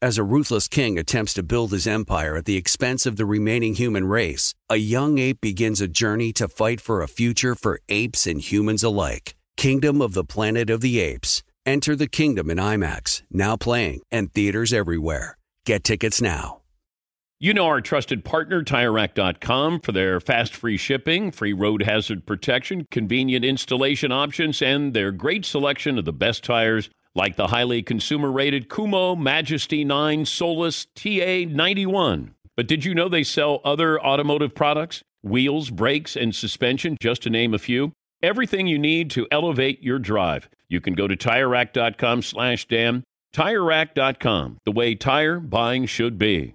As a ruthless king attempts to build his empire at the expense of the remaining human race, a young ape begins a journey to fight for a future for apes and humans alike. Kingdom of the Planet of the Apes. Enter the kingdom in IMAX, now playing, and theaters everywhere. Get tickets now. You know our trusted partner, TireRack.com, for their fast free shipping, free road hazard protection, convenient installation options, and their great selection of the best tires like the highly consumer rated Kumho, Majesty 9 Solus TA 91. But did you know they sell other automotive products? Wheels, brakes, and suspension, just to name a few. Everything you need to elevate your drive. You can go to TireRack.com slash Dan. TireRack.com, the way tire buying should be.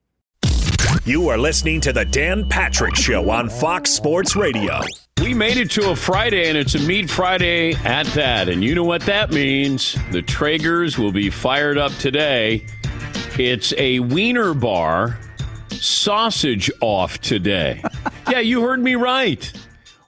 You are listening to the Dan Patrick Show on Fox Sports Radio. We made it to a Friday, and it's a Meat Friday at that. And you know what that means. The Traegers will be fired up today. It's a wiener bar sausage off today. yeah, you heard me right.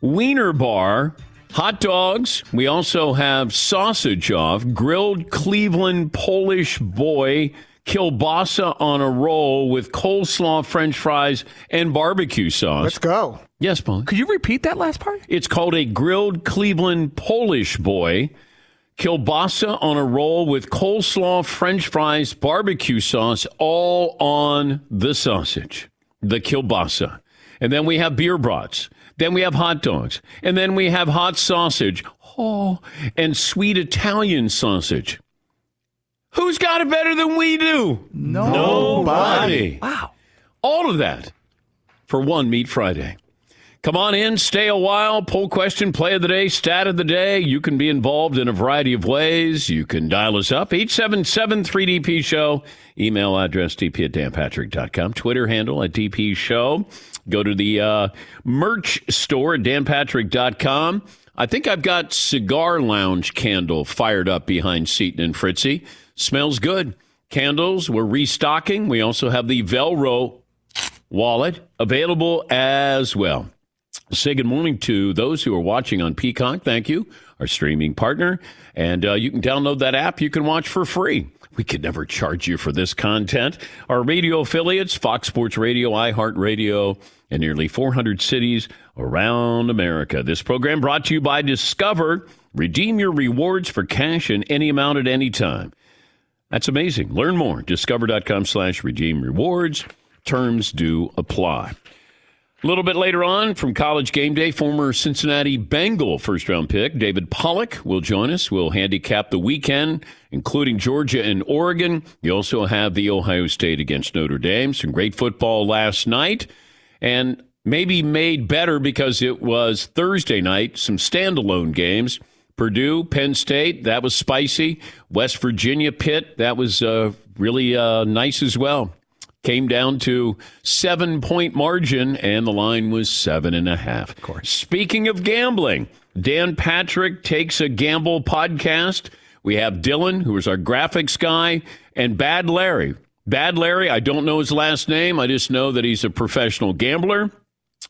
Wiener bar, hot dogs. We also have sausage off, grilled Cleveland Polish boy kielbasa on a roll with coleslaw, french fries, and barbecue sauce. Let's go. Yes, Paul. Could you repeat that last part? It's called a grilled Cleveland Polish boy. Kielbasa on a roll with coleslaw, french fries, barbecue sauce, all on the sausage, the kielbasa. And then we have beer brats. Then we have hot dogs. And then we have hot sausage. Oh, and sweet Italian sausage. Who's got it better than we do? Nobody. Wow. All of that for one Meat Friday. Come on in, stay a while, poll question, play of the day, stat of the day. You can be involved in a variety of ways. You can dial us up, 877 3DP Show. Email address dp at danpatrick.com. Twitter handle at DP Show. Go to the uh, merch store at danpatrick.com. I think I've got Cigar Lounge candle fired up behind Seton and Fritzy. Smells good. Candles, we're restocking. We also have the Velcro wallet available as well. Say good morning to those who are watching on Peacock. Thank you, our streaming partner. And uh, you can download that app. You can watch for free. We could never charge you for this content. Our radio affiliates, Fox Sports Radio, iHeartRadio, and nearly 400 cities around America. This program brought to you by Discover. Redeem your rewards for cash in any amount at any time. That's amazing. Learn more. Discover.com slash redeem rewards. Terms do apply. A little bit later on from college game day, former Cincinnati Bengal first round pick David Pollack will join us. We'll handicap the weekend, including Georgia and Oregon. You also have the Ohio State against Notre Dame. Some great football last night. And maybe made better because it was Thursday night, some standalone games. Purdue, Penn State, that was spicy. West Virginia, Pitt, that was uh, really uh, nice as well. Came down to seven point margin, and the line was seven and a half. Of course. Speaking of gambling, Dan Patrick takes a gamble podcast. We have Dylan, who is our graphics guy, and Bad Larry. Bad Larry, I don't know his last name. I just know that he's a professional gambler.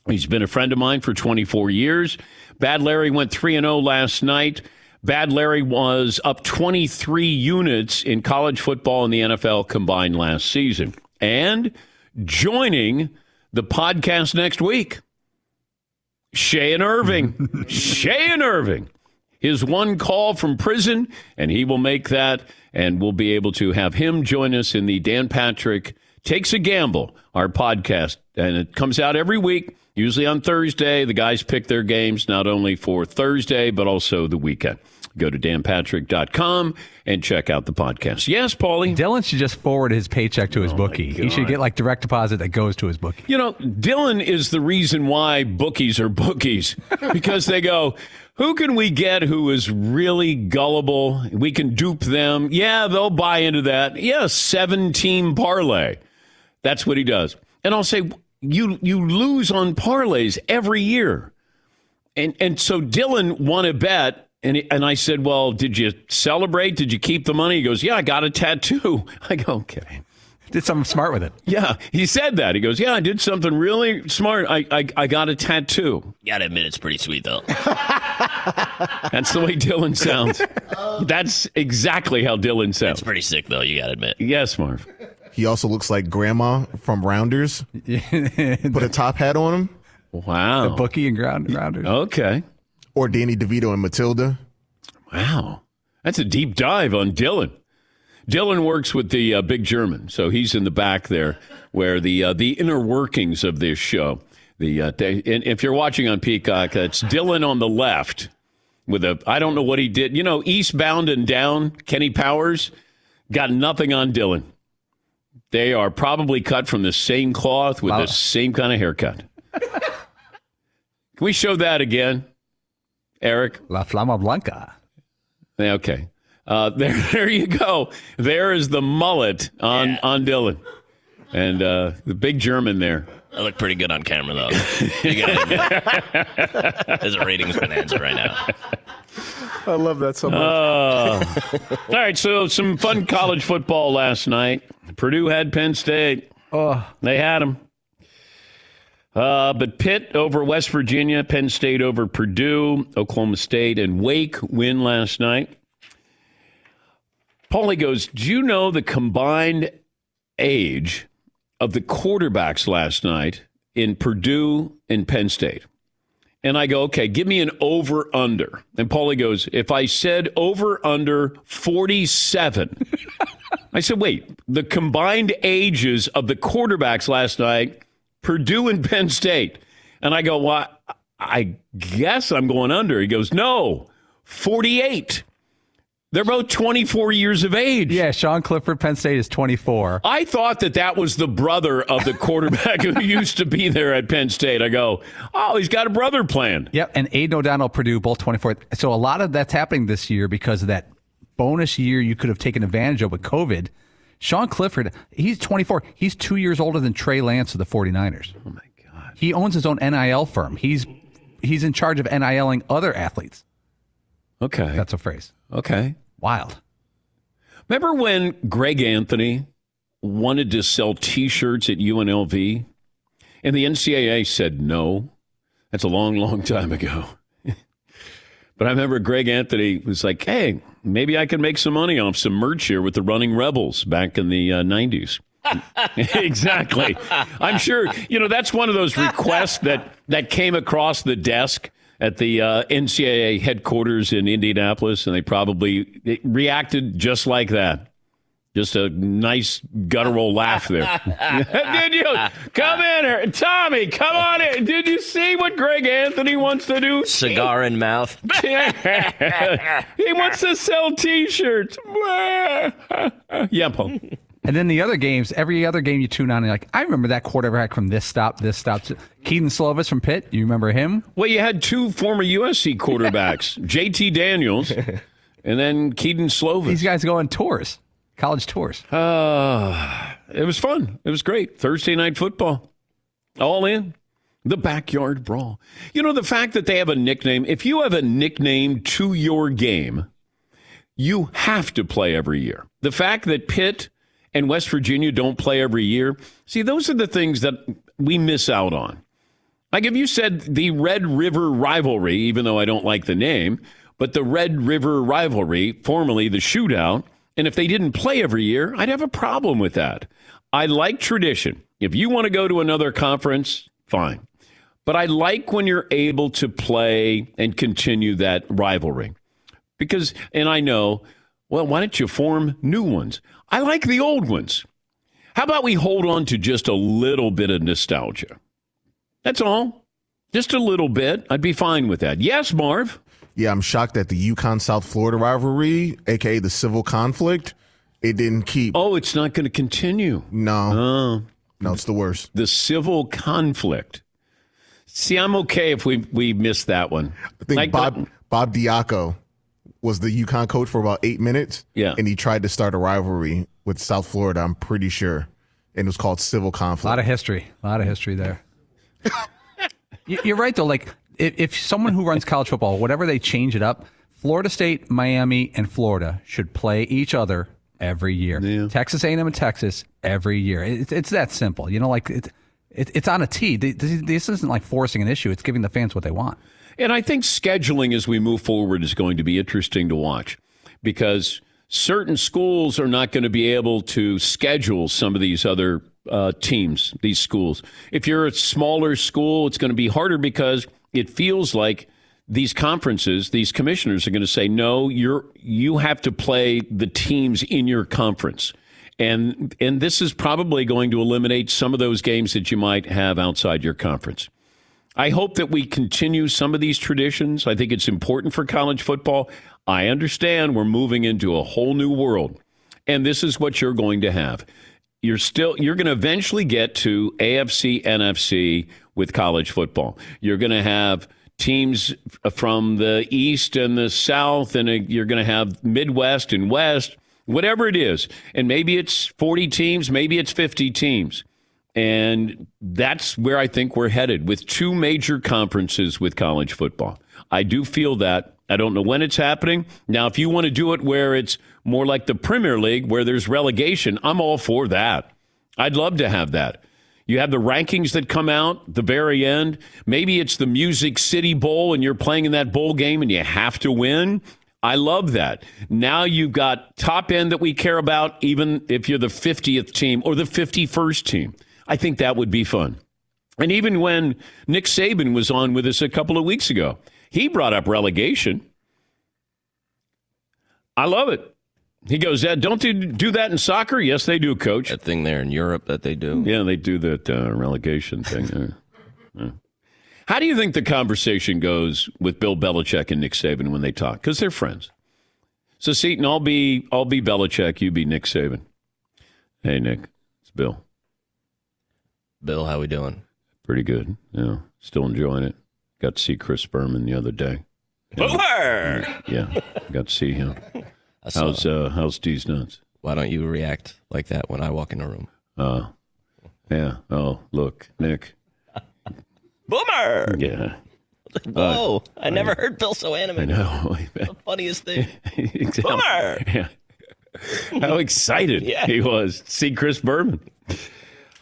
He's been a friend of mine for 24 years. Bad Larry went 3 0 last night. Bad Larry was up 23 units in college football and the NFL combined last season. And joining the podcast next week, Shay and Irving. Shay and Irving. His one call from prison, and he will make that, and we'll be able to have him join us in the Dan Patrick Takes a Gamble, our podcast, and it comes out every week, usually on Thursday. The guys pick their games not only for Thursday, but also the weekend. Go to danpatrick.com and check out the podcast. Yes, Paulie? Dylan should just forward his paycheck to his oh, bookie. He should get like direct deposit that goes to his bookie. You know, Dylan is the reason why bookies are bookies because they go, who can we get who is really gullible? We can dupe them. Yeah, they'll buy into that. Yeah, seven team parlay. That's what he does. And I'll say, you you lose on parlays every year. And and so Dylan won a bet and, and I said, Well, did you celebrate? Did you keep the money? He goes, Yeah, I got a tattoo. I go, Okay. Did something smart with it. Yeah, he said that. He goes, Yeah, I did something really smart. I, I, I got a tattoo. Gotta admit, it's pretty sweet, though. That's the way Dylan sounds. That's exactly how Dylan sounds. It's pretty sick, though, you gotta admit. Yes, Marv. He also looks like grandma from Rounders. Put a top hat on him. Wow. The bookie and ground rounders. Okay. Or Danny DeVito and Matilda. Wow. That's a deep dive on Dylan. Dylan works with the uh, big German, so he's in the back there, where the uh, the inner workings of this show. The uh, they, and if you're watching on Peacock, it's Dylan on the left with a I don't know what he did. You know, Eastbound and Down, Kenny Powers got nothing on Dylan. They are probably cut from the same cloth with Wow. the same kind of haircut. Can we show that again, Eric? La Flama Blanca. Okay. Uh, there, there you go. There is the mullet on on Dylan, and uh, the big German there. I look pretty good on camera, though. You gotta admit. There's a ratings bonanza right now. I love that so much. All right, so some fun college football last night. Purdue had Penn State. Oh, They had them. Uh, but Pitt over West Virginia, Penn State over Purdue, Oklahoma State, and Wake win last night. Paulie goes, Do you know the combined age of the quarterbacks last night in Purdue and Penn State? And I go, okay, give me an over under. And Paulie goes, if I said over under 47, I said, wait, the combined ages of the quarterbacks last night, Purdue and Penn State. And I go, well, I guess I'm going under. He goes, no, 48. They're both 24 years of age. yeah. Sean Clifford, Penn State is 24. I thought that that was the brother of the quarterback who used to be there at Penn State. I go, oh, he's got a brother plan. Yep. And Aidan O'Connell, Purdue, both 24. So a lot of that's happening this year because of that bonus year you could have taken advantage of with COVID. Sean Clifford, he's 24. He's two years older than Trey Lance of the 49ers. Oh, my God. He owns his own NIL firm. He's he's in charge of NILing other athletes. Okay. That's a phrase. okay. Wild. Remember when Greg Anthony wanted to sell T-shirts at UNLV, and the NCAA said no? That's a long, long time ago. but I remember Greg Anthony was like, "Hey, maybe I can make some money off some merch here with the Running Rebels back in the uh, '90s." exactly. I'm sure you know that's one of those requests that that came across the desk at the uh, NCAA headquarters in Indianapolis, and they probably reacted just like that. Just a nice guttural laugh there. Did you come in here, Tommy? Come on in. Did you see what Greg Anthony wants to do? Cigar in mouth. he wants to sell T-shirts. yeah, Paul. And then the other games, every other game you tune on, you're like, I remember that quarterback from this stop, this stop. Kedon Slovis from Pitt. You remember him? Well, you had two former USC quarterbacks, J.T. Daniels, and then Kedon Slovis. These guys go on tours, college tours. Uh, it was fun. It was great. Thursday night football. All in. The backyard brawl. You know, the fact that they have a nickname, if you have a nickname to your game, you have to play every year. The fact that Pitt and West Virginia don't play every year, see, those are the things that we miss out on. Like if you said the Red River rivalry, even though I don't like the name, but the Red River rivalry, formerly the shootout, and if they didn't play every year, I'd have a problem with that. I like tradition. If you want to go to another conference, fine. But I like when you're able to play and continue that rivalry. Because, and I know, well, why don't you form new ones? I like the old ones. How about we hold on to just a little bit of nostalgia? That's all. Just a little bit. I'd be fine with that. Yes, Marv. Yeah, I'm shocked that the UConn South Florida rivalry, aka the civil conflict, it didn't keep. Oh, it's not going to continue. No. Oh. No, it's the worst. The civil conflict. See, I'm okay if we we miss that one. I think like, Bob uh, Bob Diaco was the UConn coach for about eight minutes. Yeah. And he tried to start a rivalry with South Florida, I'm pretty sure. And it was called civil conflict. A lot of history. A lot of history there. You're right, though. Like, if, if someone who runs college football, whatever they change it up, Florida State, Miami, and Florida should play each other every year. Yeah. Texas A&M and Texas every year. It's, it's that simple. You know, like it, it, it's on a tee. This isn't like forcing an issue. It's giving the fans what they want. And I think scheduling as we move forward is going to be interesting to watch because certain schools are not going to be able to schedule some of these other uh, teams, these schools. If you're a smaller school, it's going to be harder because it feels like these conferences, these commissioners are going to say, no, you're you have to play the teams in your conference. And and this is probably going to eliminate some of those games that you might have outside your conference. I hope that we continue some of these traditions. I think it's important for college football. I understand we're moving into a whole new world. And this is what you're going to have. You're still you're going to eventually get to AFC NFC with college football. You're going to have teams from the east and the south and you're going to have Midwest and West, whatever it is. And maybe it's 40 teams, maybe it's 50 teams. And that's where I think we're headed with two major conferences with college football. I do feel that. I don't know when it's happening. Now, if you want to do it where it's more like the Premier League, where there's relegation, I'm all for that. I'd love to have that. You have the rankings that come out the very end. Maybe it's the Music City Bowl and you're playing in that bowl game and you have to win. I love that. Now you've got top end that we care about, even if you're the 50th team or the 51st team. I think that would be fun. And even when Nick Saban was on with us a couple of weeks ago, he brought up relegation. I love it. He goes, don't they do that in soccer? Yes, they do, coach. That thing there in Europe that they do. Yeah, they do that uh, relegation thing. yeah. How do you think the conversation goes with Bill Belichick and Nick Saban when they talk? Because they're friends. So, Seton, I'll be I'll be Belichick. You be Nick Saban. Hey, Nick, it's Bill. Bill, how we doing? Pretty good. Yeah, still enjoying it. Got to see Chris Berman the other day. Yeah, yeah got to see him. How's uh, how's D's nuts? Why don't you react like that when I walk in a room? Uh, yeah. Oh, look, Nick. Boomer. Yeah. Whoa! Uh, I never I, heard Bill so animated. I know. the funniest thing. Boomer. Yeah. How excited yeah. he was to see Chris Berman.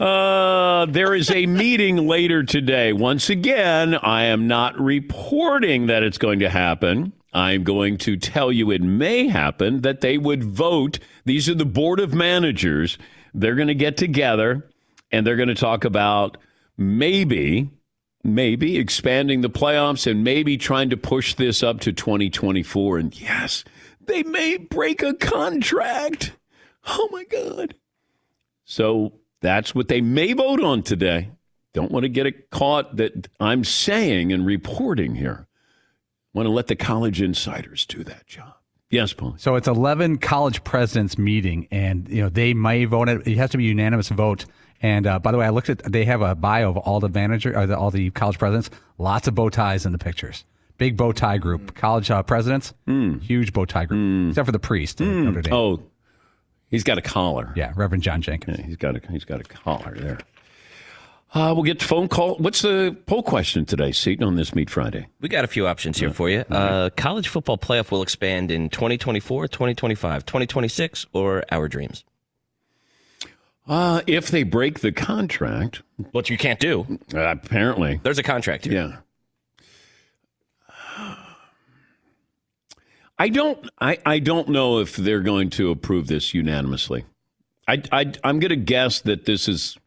Uh, there is a meeting later today. Once again, I am not reporting that it's going to happen. I'm going to tell you it may happen that they would vote. These are the board of managers. They're going to get together and they're going to talk about maybe, maybe expanding the playoffs and maybe trying to push this up to 2024. And yes, they may break a contract. Oh my God. So that's what they may vote on today. Don't want to get it caught that I'm saying and reporting here. Want to let the college insiders do that job. Yes, Paul. So it's 11 college presidents meeting, and you know they may vote. It, it has to be a unanimous vote. And uh, by the way, I looked at they have a bio of all the manager or the, all the college presidents. Lots of bow ties in the pictures. Big bow tie group. College uh, presidents, mm. huge bow tie group, mm. except for the priest. Mm. Notre Dame. Oh, he's got a collar. Yeah, Reverend John Jenkins. Yeah, he's got a he's got a collar there. Uh, we'll get to phone call. What's the poll question today, Seton, on this Meat Friday? We got a few options here for you. Uh, college football playoff will expand in 2024, 2025, 2026, or our dreams? Uh, if they break the contract. What you can't do. Apparently. There's a contract here. Yeah. I don't. I, I don't know if they're going to approve this unanimously. I, I I'm going to guess that this is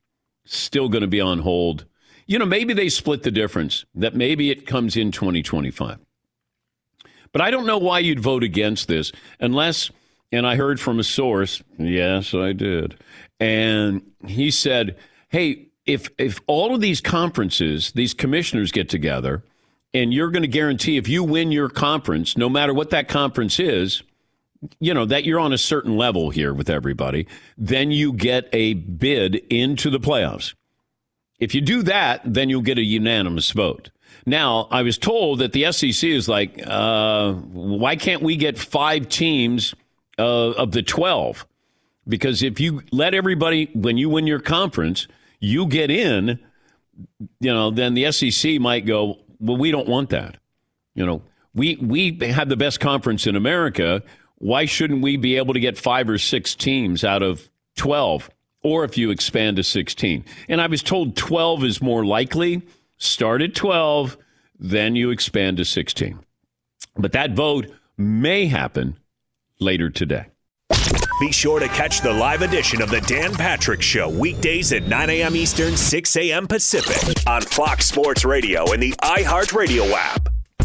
still going to be on hold. You know, maybe they split the difference, that maybe it comes in 2025. But I don't know why you'd vote against this unless and I heard from a source. Yes, I did. And he said, "Hey, if if all of these conferences, these commissioners get together, and you're going to guarantee if you win your conference, no matter what that conference is, you know that you're on a certain level here with everybody, then you get a bid into the playoffs. If you do that, then you'll get a unanimous vote." Now, I was told that the SEC is like, uh, why can't we get five teams uh, of the 12? Because if you let everybody, when you win your conference, you get in, you know, then the SEC might go, well, we don't want that. You know, we, we have the best conference in America. Why shouldn't we be able to get five or six teams out of 12? Or if you expand to 16. And I was told 12 is more likely Start at 12, then you expand to 16. But that vote may happen later today. Be sure to catch the live edition of the Dan Patrick Show weekdays at 9 a.m. Eastern, 6 a.m. Pacific on Fox Sports Radio and the iHeartRadio app.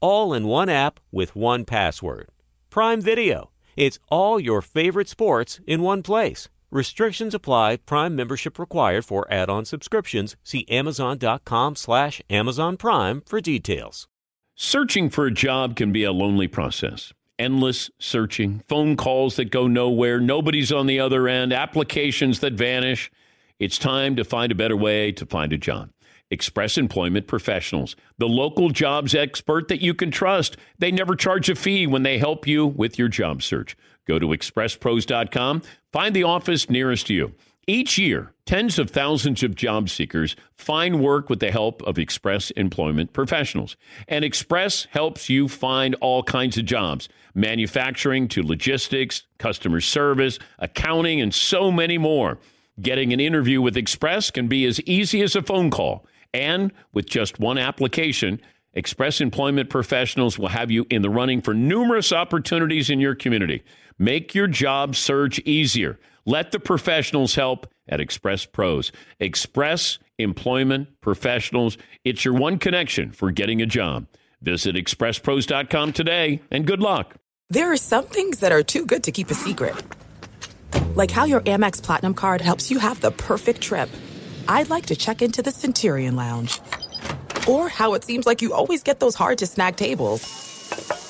all in one app with one password. Prime Video. It's all your favorite sports in one place. Restrictions apply. Prime membership required for add-on subscriptions. See Amazon.com slash Amazon Prime for details. Searching for a job can be a lonely process. Endless searching, phone calls that go nowhere, nobody's on the other end, applications that vanish. It's time to find a better way to find a job. Express Employment Professionals, the local jobs expert that you can trust. They never charge a fee when they help you with your job search. Go to expresspros.com, find the office nearest to you. Each year, tens of thousands of job seekers find work with the help of Express Employment Professionals. And Express helps you find all kinds of jobs manufacturing to logistics, customer service, accounting, and so many more. Getting an interview with Express can be as easy as a phone call. And with just one application, Express Employment Professionals will have you in the running for numerous opportunities in your community. Make your job search easier. Let the professionals help at Express Pros. Express Employment Professionals. It's your one connection for getting a job. Visit expresspros.com today and good luck. There are some things that are too good to keep a secret. Like how your Amex Platinum card helps you have the perfect trip. I'd like to check into the Centurion Lounge. Or how it seems like you always get those hard to snag tables.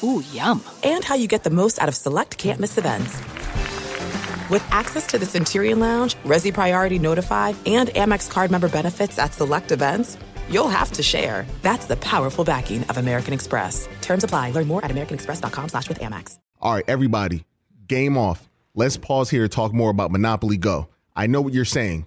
Ooh, yum. And how you get the most out of select can't miss events. With access to the Centurion Lounge, Resy Priority Notify, and Amex card member benefits at select events, you'll have to share. That's the powerful backing of American Express. Terms apply. Learn more at americanexpress.com slash with Amex. All right, everybody, game off. Let's pause here to talk more about Monopoly Go. I know what you're saying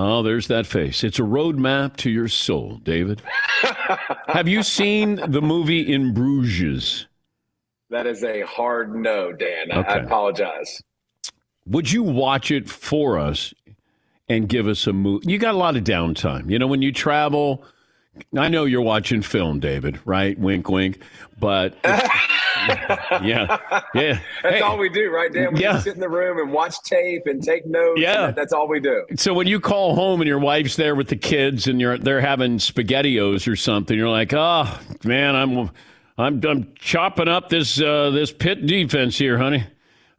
Oh, there's that face. It's a roadmap to your soul, David. Have you seen the movie In Bruges? That is a hard no, Dan. Okay. I apologize. Would you watch it for us and give us a movie? You got a lot of downtime. You know, when you travel, I know you're watching film, David, right? Wink, wink. But yeah, yeah. That's hey, all we do, right, Dan? We yeah. sit in the room and watch tape and take notes. Yeah, that's all we do. So when you call home and your wife's there with the kids and you're they're having spaghettios or something, you're like, oh man, I'm I'm I'm chopping up this uh, this pit defense here, honey.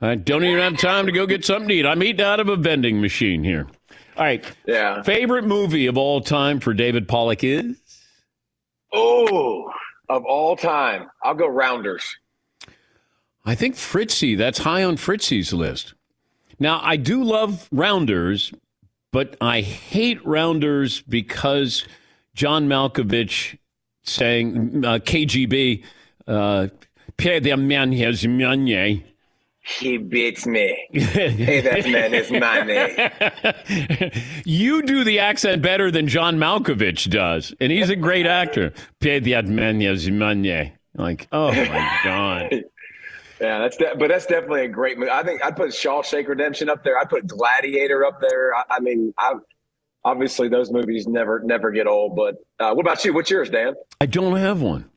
I don't even have time to go get something to eat. I'm eating out of a vending machine here. All right. Yeah. Favorite movie of all time for David Pollack is? Oh, of all time, I'll go Rounders. I think Fritzy, that's high on Fritzy's list. Now, I do love Rounders, but I hate Rounders because John Malkovich saying uh, KGB, uh, Pierre the man has money. he beats me. hey, that man is money. you do the accent better than John Malkovich does, and he's a great actor. Pay that man is money. Like, oh my god. Yeah, that's de- but that's definitely a great movie. I think I'd put Shawshank Redemption up there. I'd put Gladiator up there. I, I mean, I obviously those movies never never get old. But uh, what about you? What's yours, Dan? I don't have one.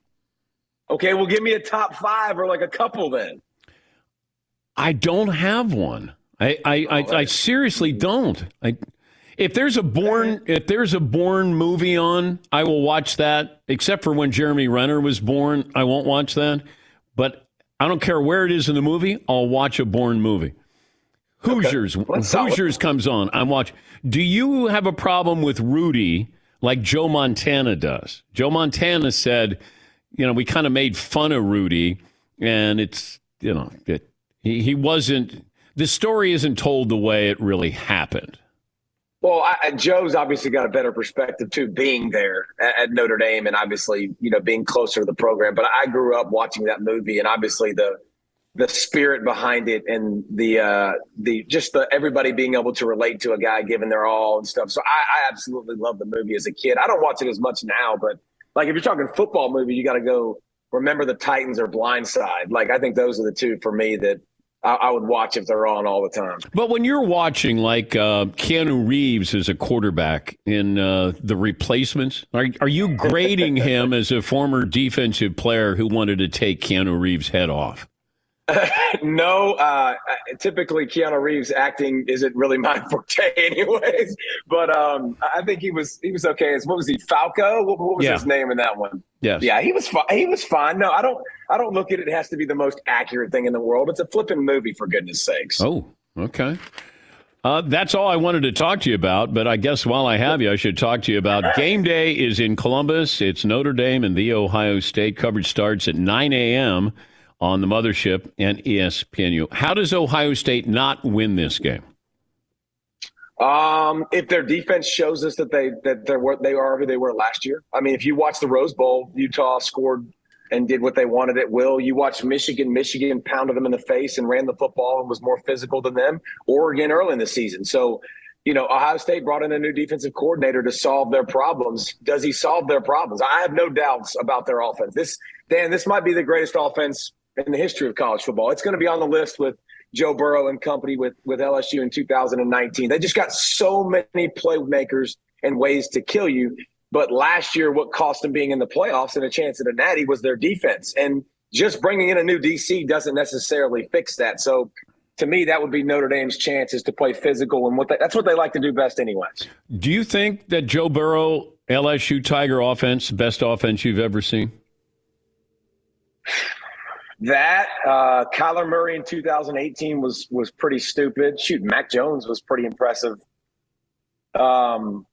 Okay, well, give me a top five or like a couple then. I don't have one. I I, oh, I, I seriously don't. I if there's a Bourne if there's a Bourne movie on, I will watch that. Except for when Jeremy Renner was born, I won't watch that. But I don't care where it is in the movie. I'll watch a Bourne movie. Hoosiers, okay. Hoosiers comes on. I'm watching. Do you have a problem with Rudy like Joe Montana does? Joe Montana said, you know, we kind of made fun of Rudy, and it's you know, it, he he wasn't. The story isn't told the way it really happened. Well, I, Joe's obviously got a better perspective too, being there at, at, Notre Dame and obviously, you know, being closer to the program. But I grew up watching that movie, and obviously the the spirit behind it and the uh, the just the everybody being able to relate to a guy giving their all and stuff. So I, I absolutely love the movie as a kid. I don't watch it as much now, but like if you're talking football movie, you got to go remember the Titans or Blindside. Like I think those are the two for me that I, I would watch if they're on all the time. But when you're watching, like uh, Keanu Reeves as a quarterback in uh, the replacements, are, are you grading him as a former defensive player who wanted to take Keanu Reeves' head off? no, uh, typically Keanu Reeves acting isn't really my forte, anyways. But um, I think he was he was okay. What was he? Falco? What, what was yeah. his name in that one? Yes. Yeah, he was fine. He was fine. No, I don't. I don't look at it. it has to be the most accurate thing in the world. It's a flipping movie, for goodness sakes. Oh, okay. Uh, that's all I wanted to talk to you about. But I guess while I have you, I should talk to you about game day is in Columbus. It's Notre Dame and the Ohio State. Coverage starts at 9 a.m on the mothership and ESPNU. How does Ohio State not win this game? Um, if their defense shows us that they that they're what they are who they were last year. I mean, if you watch the Rose Bowl, Utah scored and did what they wanted at will. You watch Michigan, Michigan pounded them in the face and ran the football and was more physical than them. Oregon early in the season. So, you know, Ohio State brought in a new defensive coordinator to solve their problems. Does he solve their problems? I have no doubts about their offense. This Dan, this might be the greatest offense in the history of college football. It's going to be on the list with Joe Burrow and company with with LSU in 2019. They just got so many playmakers and ways to kill you. But last year, what cost them being in the playoffs and a chance at a natty was their defense. And just bringing in a new DC doesn't necessarily fix that. So to me, that would be Notre Dame's chances to play physical and what they, that's what they like to do best, anyways. Do you think that Joe Burrow LSU Tiger offense, best offense you've ever seen? That uh, Kyler Murray in 2018 was was pretty stupid. Shoot, Mac Jones was pretty impressive. Um,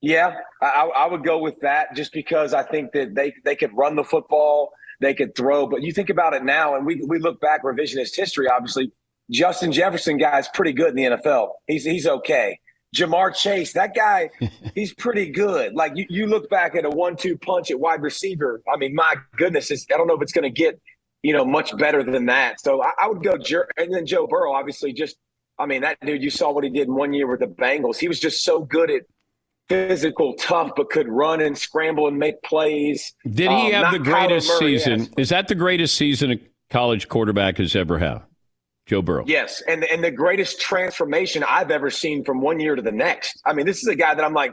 Yeah, I, I would go with that just because I think that they they could run the football, they could throw. But you think about it now, and we we look back revisionist history. Obviously, Justin Jefferson guy is pretty good in the NFL. He's he's okay. Ja'Marr Chase, that guy, he's pretty good. Like you, you look back at a one-two punch at wide receiver. I mean, my goodness, I don't know if it's going to get, you know, much better than that. So I, I would go, and then Joe Burrow, obviously, just, I mean, that dude, you saw what he did in one year with the Bengals. He was just so good at physical, tough, but could run and scramble and make plays. Did he um, have the greatest season? Is that the greatest season a college quarterback has ever had? Joe Burrow. Yes, and and the greatest transformation I've ever seen from one year to the next. I mean, this is a guy that I'm like,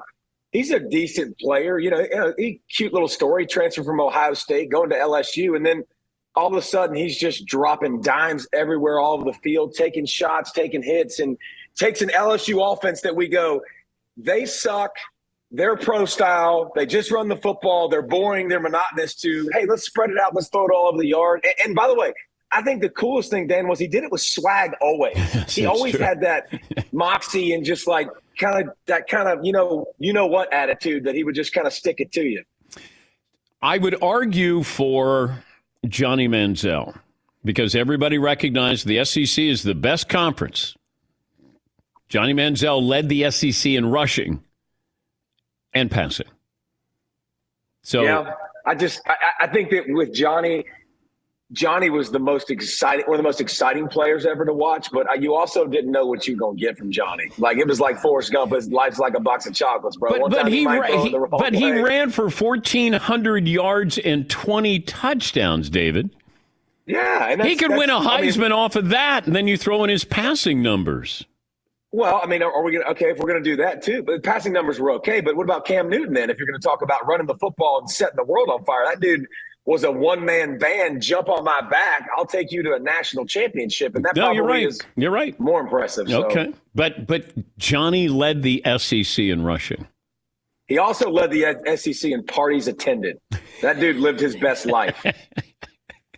he's a decent player. You know, he cute little story, transfer from Ohio State, going to LSU, and then all of a sudden he's just dropping dimes everywhere, all over the field, taking shots, taking hits, and takes an LSU offense that we go, they suck. They're pro style. They just run the football. They're boring. They're monotonous. To hey, let's spread it out. Let's throw it all over the yard. And, and by the way, I think the coolest thing, Dan, was he did it with swag always. he always true. had that moxie and just like kind of that kind of, you know, you know what attitude that he would just kind of stick it to you. I would argue for Johnny Manziel because everybody recognized the SEC is the best conference. Johnny Manziel led the SEC in rushing and passing. So yeah, I just I, I think that with Johnny – Johnny was the most exciting, one of the most exciting players ever to watch. But uh, you also didn't know what you were gonna get from Johnny. Like it was like Forrest Gump. His life's like a box of chocolates, bro. But, but he, he, he but he ran for fourteen hundred yards and twenty touchdowns, David. Yeah, he could win a Heisman I mean, off of that, and then you throw in his passing numbers. Well, I mean, are we going to, okay, if we're going to do that too, but passing numbers were okay. But what about Cam Newton then? If you're going to talk about running the football and setting the world on fire, that dude was a one man band, jump on my back. I'll take you to a national championship, and that no, you're right. is you're right. More impressive. So. Okay, but but Johnny led the SEC in rushing. He also led the SEC in parties attended. That dude lived his best life.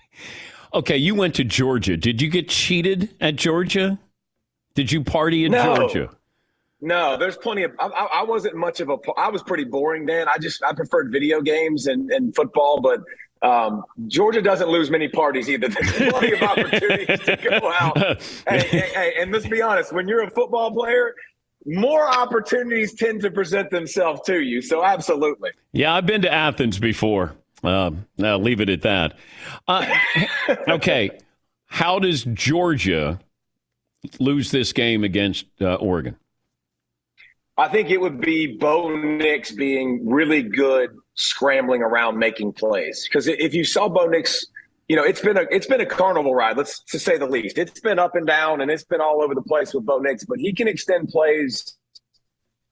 okay, you went to Georgia. Did you get cheated at Georgia? Did you party in no. Georgia? No, there's plenty of. I, I, wasn't much of a. I was pretty boring, Dan. I just I preferred video games and, and football, but um, Georgia doesn't lose many parties either. There's plenty of opportunities to go out. hey, hey, hey, and let's be honest, when you're a football player, more opportunities tend to present themselves to you. So, absolutely. Yeah, I've been to Athens before. Uh, I'll leave it at that. Uh, okay. How does Georgia lose this game against uh, Oregon? I think it would be Bo Nix being really good scrambling around making plays. Because if you saw Bo Nix, you know it's been a it's been a carnival ride. Let's to say the least. It's been up and down, and it's been all over the place with Bo Nix. But he can extend plays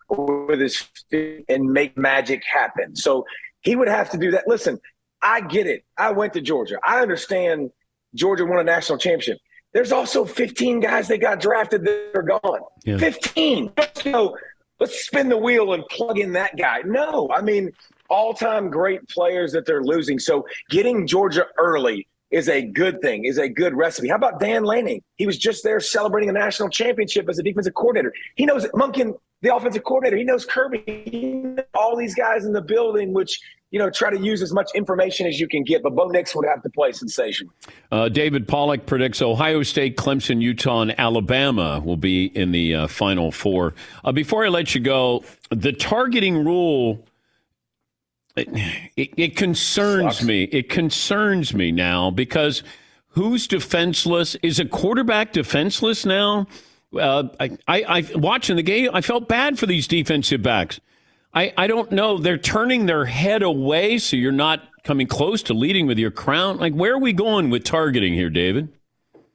with his feet and make magic happen. So he would have to do that. Listen, I get it. I went to Georgia. I understand Georgia won a national championship. There's also 15 guys that got drafted that are gone. Yeah. 15. So let's spin the wheel and plug in that guy. No, I mean, all time great players that they're losing. So getting Georgia early is a good thing, is a good recipe. How about Dan Lanning? He was just there celebrating a national championship as a defensive coordinator. He knows Monken, the offensive coordinator. He knows Kirby. He knows all these guys in the building, which you know, try to use as much information as you can get. But Bo Nix would have to play sensation. Uh, David Pollack predicts Ohio State, Clemson, Utah, and Alabama will be in the uh, Final Four. Uh, before I let you go, the targeting rule. It, it, concerns Sucks. me. It concerns me now because who's defenseless? Is a quarterback defenseless now? Uh, I, I, I watching the game, I felt bad for these defensive backs. I, I don't know. They're turning their head away, so you're not coming close to leading with your crown. Like, where are we going with targeting here, David?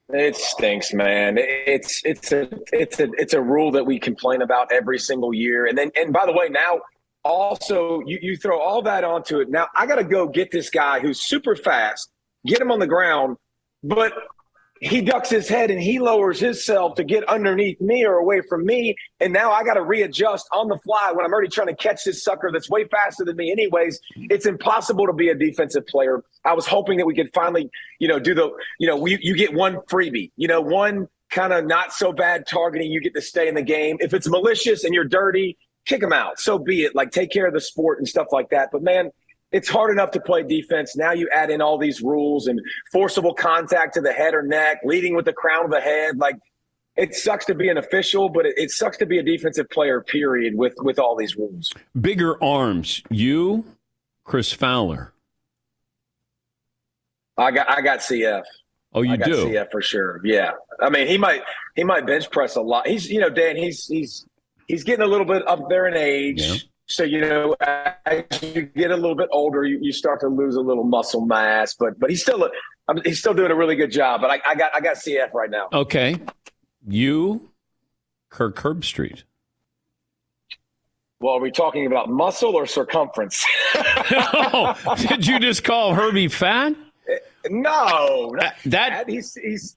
It stinks, man. It's it's a it's a it's a rule that we complain about every single year. And then and by the way, now also you, you throw all that onto it. Now I gotta go get this guy who's super fast, get him on the ground, but he ducks his head and he lowers himself to get underneath me or away from me. And now I got to readjust on the fly when I'm already trying to catch this sucker that's way faster than me. Anyways, it's impossible to be a defensive player. I was hoping that we could finally, you know, do the, you know, we, you get one freebie, you know, one kind of not so bad targeting. You get to stay in the game. If it's malicious and you're dirty, kick him out. So be it. Like take care of the sport and stuff like that. But man, it's hard enough to play defense. Now you add in all these rules and forcible contact to the head or neck, leading with the crown of the head. Like it sucks to be an official, but it, it sucks to be a defensive player. Period. With with all these rules. Bigger arms. You, Chris Fowler. I got I got CF. Oh, you I got do? CF for sure. Yeah. I mean, he might he might bench press a lot. He's you know Dan. He's he's he's getting a little bit up there in age. Yeah. So you know, as you get a little bit older, you, you start to lose a little muscle mass. But but he's still a, I mean, he's still doing a really good job. But I, I got I got CF right now. Okay. You, Kirk Herbstreit. Well, are we talking about muscle or circumference? oh, did you just call Herbie fat? no, not Uh, that- fat. he's he's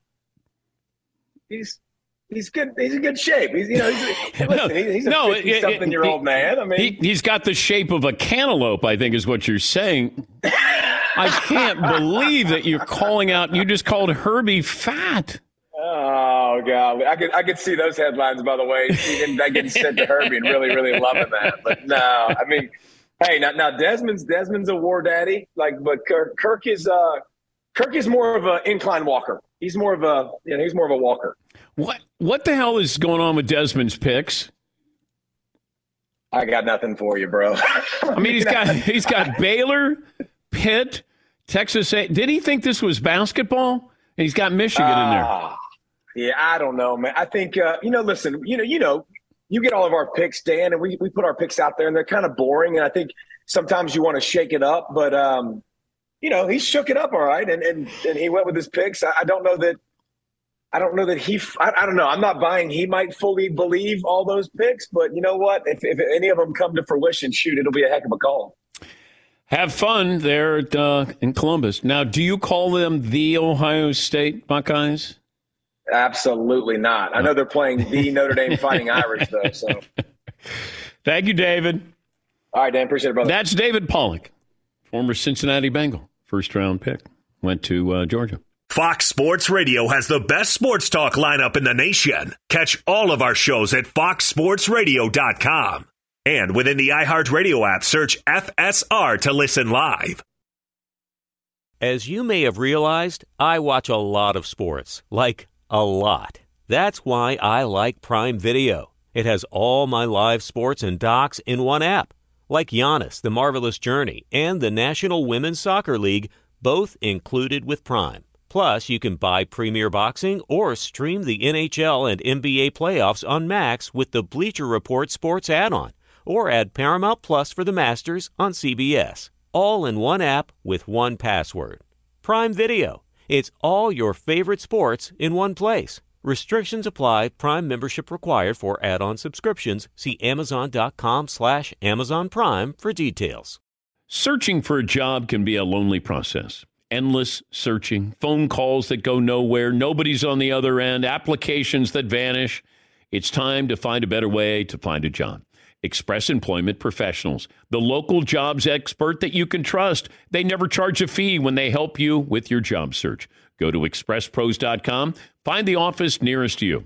he's he's good. He's in good shape. He's you know he's, listen, he's, he's a No, fifty something year old man. I mean, He, he's got the shape of a cantaloupe, I think is what you're saying. I can't believe that you're calling out, you just called Herbie fat. Oh god, I could I could see those headlines by the way. Even that getting sent to Herbie and really really loving that. But no, I mean, hey, now now Desmond's Desmond's a war daddy. Like, but Kirk, Kirk is uh Kirk is more of an incline walker. He's more of a you know he's more of a walker. What what the hell is going on with Desmond's picks? I got nothing for you, bro. I mean, he's got he's got Baylor, Pitt, Texas. A- Did he think this was basketball? And he's got Michigan in there. Ah, Yeah, I don't know, man. I think uh, you know. Listen, you know, you know, you get all of our picks, Dan, and we we put our picks out there, and they're kind of boring. And I think sometimes you want to shake it up, but um, you know, he shook it up all right, and and and he went with his picks. I, I don't know that. I don't know that he. I, I don't know. I'm not buying. He might fully believe all those picks, but you know what? If if any of them come to fruition, shoot, it'll be a heck of a call. Have fun there at, uh, in Columbus. Now, do you call them the Ohio State Buckeyes? Absolutely not. I know they're playing the Notre Dame Fighting Irish, though. So, Thank you, David. all right, Dan, appreciate it, brother. That's David Pollack, former Cincinnati Bengal, first round pick. Went to uh, Georgia. Fox Sports Radio has the best sports talk lineup in the nation. Catch all of our shows at foxsportsradio.com. And within the iHeartRadio app, search FSR to listen live. As you may have realized, I watch a lot of sports. Like, a lot. That's why I like Prime Video. It has all my live sports and docs in one app. Like Giannis, The Marvelous Journey, and the National Women's Soccer League, both included with Prime. Plus, you can buy Premier Boxing or stream the NHL and NBA playoffs on Max with the Bleacher Report Sports add on, or add Paramount Plus for the Masters on CBS. All in one app with one password. Prime Video. It's all your favorite sports in one place. Restrictions apply. Prime membership required for add-on subscriptions. See Amazon.com slash Amazon Prime for details. Searching for a job can be a lonely process. Endless searching, phone calls that go nowhere, nobody's on the other end, applications that vanish. It's time to find a better way to find a job. Express Employment Professionals, the local jobs expert that you can trust. They never charge a fee when they help you with your job search. Go to expresspros.com, find the office nearest you.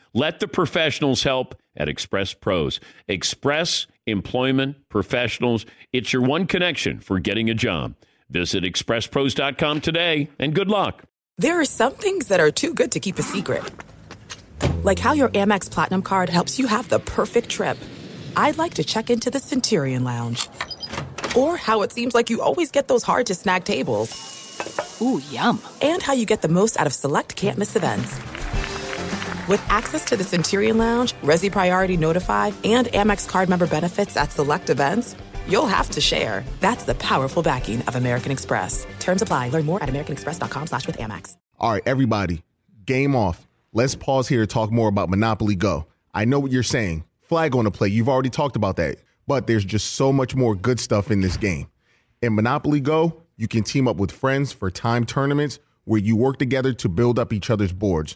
Let the professionals help at Express Pros. Express Employment Professionals. It's your one connection for getting a job. Visit expresspros.com today and good luck. There are some things that are too good to keep a secret. Like how your Amex Platinum card helps you have the perfect trip. I'd like to check into the Centurion Lounge. Or how it seems like you always get those hard to snag tables. Ooh, yum. And how you get the most out of select can't miss events. With access to the Centurion Lounge, Resy Priority Notify, and Amex card member benefits at select events, you'll have to share. That's the powerful backing of American Express. Terms apply. Learn more at americanexpress.com slash with Amex. All right, everybody, game off. Let's pause here to talk more about Monopoly Go. I know what you're saying. Flag on the play. You've already talked about that. but there's just so much more good stuff in this game. In Monopoly Go, you can team up with friends for time tournaments where you work together to build up each other's boards.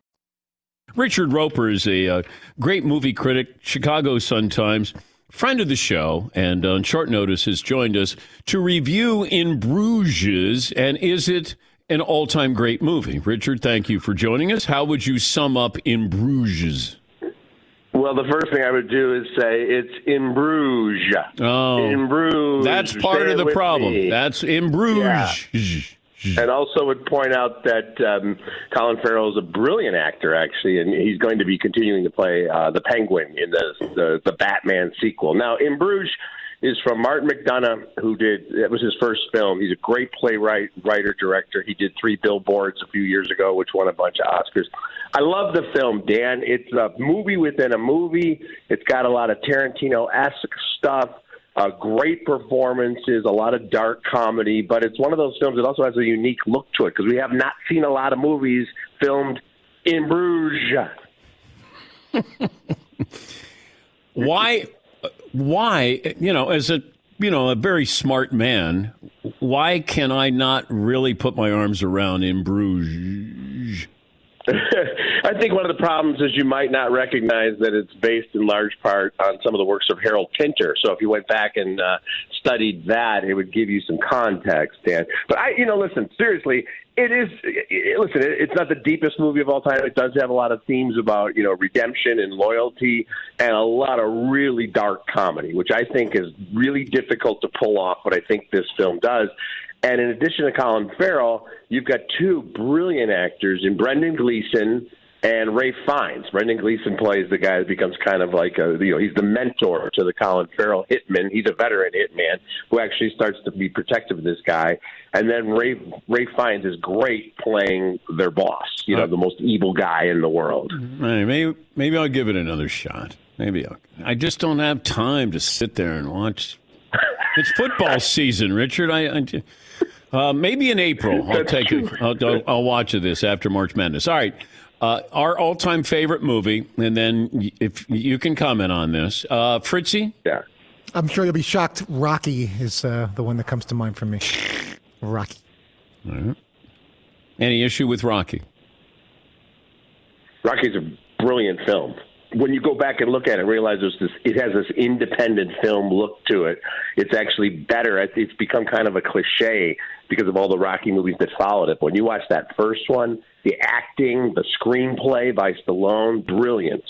Richard Roeper is a uh, great movie critic, Chicago Sun-Times, friend of the show, and on short notice has joined us to review In Bruges. And is it an all-time great movie? Richard, thank you for joining us. How would you sum up In Bruges? Well, the first thing I would do is say it's in Bruges. Oh, in Bruges. That's part Say of the problem. me. That's In Bruges. And also would point out that um, Colin Farrell is a brilliant actor, actually, and he's going to be continuing to play uh, the Penguin in the, the the Batman sequel. Now, In Bruges is from Martin McDonagh, who did that was his first film. He's a great playwright, writer, director. He did Three Billboards a few years ago, which won a bunch of Oscars. I love the film, Dan. It's a movie within a movie. It's got a lot of Tarantino esque stuff. Uh, great performances, a lot of dark comedy, but it's one of those films that also has a unique look to it because we have not seen a lot of movies filmed in Bruges. why why you know as a you know a very smart man why can i not really put my arms around in bruges I think one of the problems is you might not recognize that it's based in large part on some of the works of Harold Pinter. So if you went back and uh, studied that, it would give you some context, Dan. But I, you know, listen, seriously, it is. It, listen, it, it's not the deepest movie of all time. It does have a lot of themes about you know redemption and loyalty, and a lot of really dark comedy, which I think is really difficult to pull off. But I think this film does. And in addition to Colin Farrell, you've got two brilliant actors in Brendan Gleeson and Ralph Fiennes. Brendan Gleeson plays the guy that becomes kind of like a, you know, he's the mentor to the Colin Farrell hitman. He's a veteran hitman who actually starts to be protective of this guy. And then Ray Ralph Fiennes is great playing their boss, you know, uh, the most evil guy in the world. Hey, maybe maybe i'll give it another shot maybe I'll, i just don't have time to sit there and watch it's football season richard i, I uh, maybe in april i'll take it I'll, I'll, I'll watch this after march madness all right uh, our all-time favorite movie and then if you can comment on this uh, fritzy yeah I'm sure you'll be shocked. Rocky is uh, the one that comes to mind for me. Rocky. All right. any issue with rocky Rocky's a brilliant film. When you go back and look at it, realize there's this. It has this independent film look to it. It's actually better. It's become kind of a cliche because of all the Rocky movies that followed it. But when you watch that first one, the acting, the screenplay by Stallone, brilliant.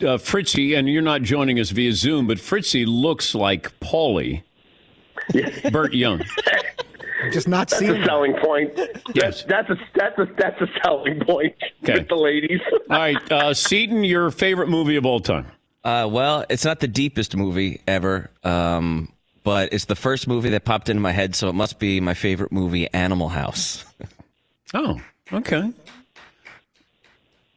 uh, Fritzy, and you're not joining us via Zoom, but Fritzy looks like Paulie, Burt Young. Just not That's seeing a selling point. Yes. That's, that's a that's a that's a selling point Okay. with the ladies. All right, uh, Seaton, your favorite movie of all time? Uh, well, it's not the deepest movie ever, um, but it's the first movie that popped into my head, so it must be my favorite movie, Animal House. Oh, okay.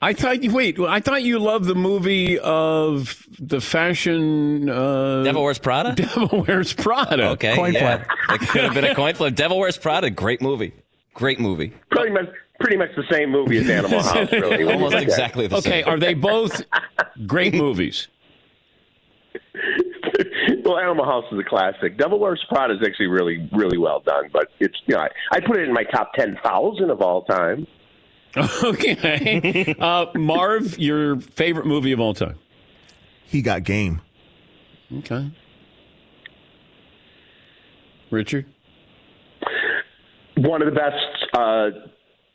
I thought you wait. I thought you loved the movie of the fashion. Uh, Devil Wears Prada. Devil Wears Prada. Okay, coin yeah. It could have been a coin flip. Devil Wears Prada, great movie, great movie. Pretty much pretty much the same movie as Animal House. Really, Almost look at it. exactly the Okay, same. Okay, are they both great movies? well, Animal House is a classic. Devil Wears Prada is actually really, really well done. But it's you know, I, I put it in my top ten thousand of all time. Okay. Uh, Marv, your favorite movie of all time? He got game. Okay. Richard? One of the best uh,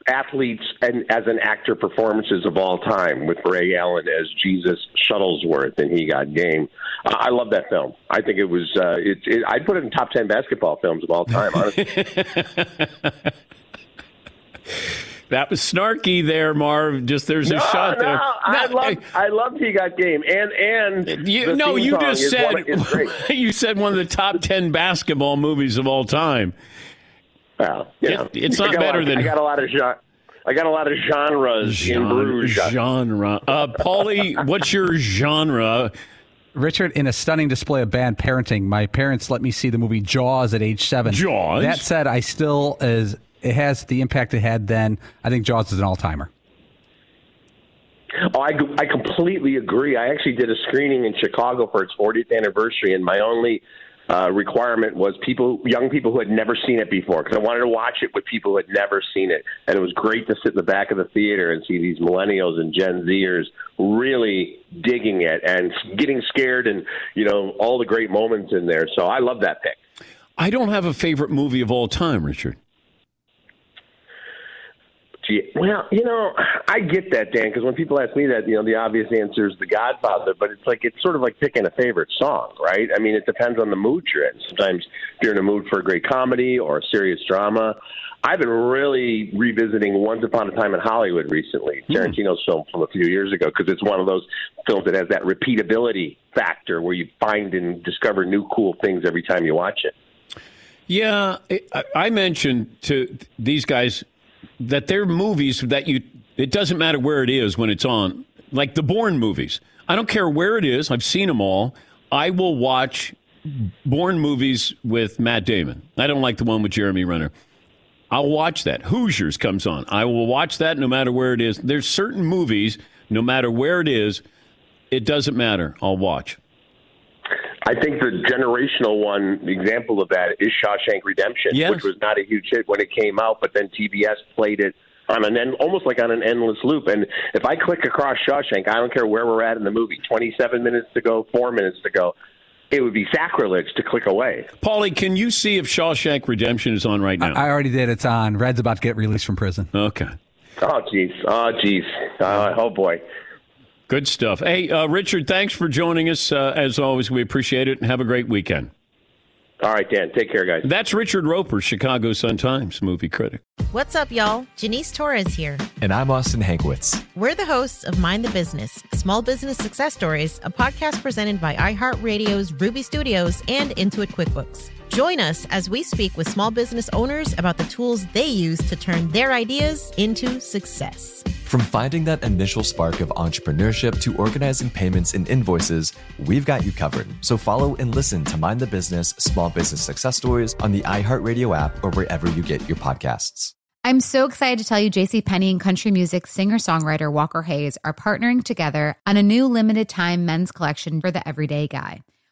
athletes and as an actor performances of all time with Ray Allen as Jesus Shuttlesworth, and he got game. Uh, I love that film. I think it was. Uh, it, it, I'd put it in top ten basketball films of all time. Honestly. That was snarky there, Marv. Just there's a no, shot no, there. I loved, I loved he got game, and and You, the no, theme you song just said one of- is great. you said one of the top ten basketball movies of all time. Well, you know, It- it's I not better lot- than I got a lot of gen- I got a lot of genres in genre. Bruges. genre. Uh, Paulie, what's your genre? Richard, in a stunning display of bad parenting, my parents let me see the movie Jaws at age seven. Jaws? That said, I still as it has the impact it had then. I think Jaws is an all timer. Oh, I, I completely agree. I actually did a screening in Chicago for its 40th anniversary, and my only uh, requirement was people, young people who had never seen it before, because I wanted to watch it with people who had never seen it. And it was great to sit in the back of the theater and see these millennials and Gen Zers really digging it and getting scared, and you know all the great moments in there. So I love that pick. I don't have a favorite movie of all time, Richard. Well, you know, I get that, Dan, because when people ask me that, you know, the obvious answer is The Godfather, but it's like it's sort of like picking a favorite song, right? I mean, it depends on the mood you're in. Sometimes you're in a mood for a great comedy or a serious drama. I've been really revisiting Once Upon a Time in Hollywood recently, hmm. Tarantino's film from a few years ago, because it's one of those films that has that repeatability factor where you find and discover new cool things every time you watch it. Yeah, I- I mentioned to these guys that they're movies that you. It doesn't matter where it is when it's on, like the Bourne movies. I don't care where it is. I've seen them all. I will watch Bourne movies with Matt Damon. I don't like the one with Jeremy Renner. I'll watch that. Hoosiers comes on. I will watch that no matter where it is. There's certain movies, no matter where it is, it doesn't matter. I'll watch. I think the generational one example of that is Shawshank Redemption, Yes. which was not a huge hit when it came out, but then TBS played it on an end, almost like on an endless loop. And if I click across Shawshank, I don't care where we're at in the movie, 27 minutes to go, four minutes to go, it would be sacrilege to click away. Paulie, can you see if Shawshank Redemption is on right now? I already did. It's on. Red's about to get released from prison. Okay. Oh, jeez. Oh, jeez. Uh, oh, boy. Good stuff. Hey, uh, Richard, thanks for joining us. Uh, as always, we appreciate it and have a great weekend. All right, Dan. Take care, guys. That's Richard Roeper, Chicago Sun-Times movie critic. What's up, y'all? Janice Torres here. And I'm Austin Hankwitz. We're the hosts of Mind the Business Small Business Success Stories, a podcast presented by iHeartRadio's Ruby Studios and Intuit QuickBooks. Join us as we speak with small business owners about the tools they use to turn their ideas into success. From finding that initial spark of entrepreneurship to organizing payments and invoices, we've got you covered. So follow and listen to Mind the Business Small Business Success Stories on the iHeartRadio app or wherever you get your podcasts. I'm so excited to tell you JC Penney and country music singer-songwriter Walker Hayes are partnering together on a new limited time men's collection for the everyday guy.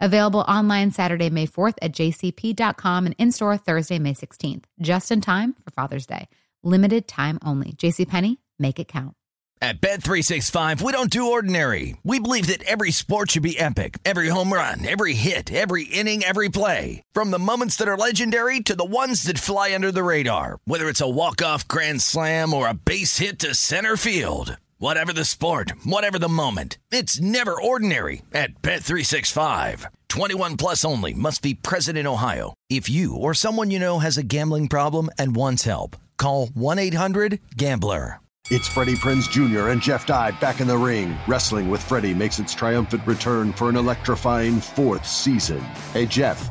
Available online Saturday, May 4th at jcp.com and in store Thursday, May 16th, just in time for Father's Day. Limited time only. JCPenney, make it count. At Bet 365, we don't do ordinary. We believe that every sport should be epic. Every home run, every hit, every inning, every play. From the moments that are legendary to the ones that fly under the radar. Whether it's a walk-off grand slam or a base hit to center field. Whatever the sport, whatever the moment, it's never ordinary at Bet365. 21 plus only must be present in Ohio. If you or someone you know has a gambling problem and wants help, call 1-800-GAMBLER. It's Freddie Prinze Jr. and Jeff Dye back in the ring. Wrestling with Freddie makes its triumphant return for an electrifying fourth season. Hey, Jeff,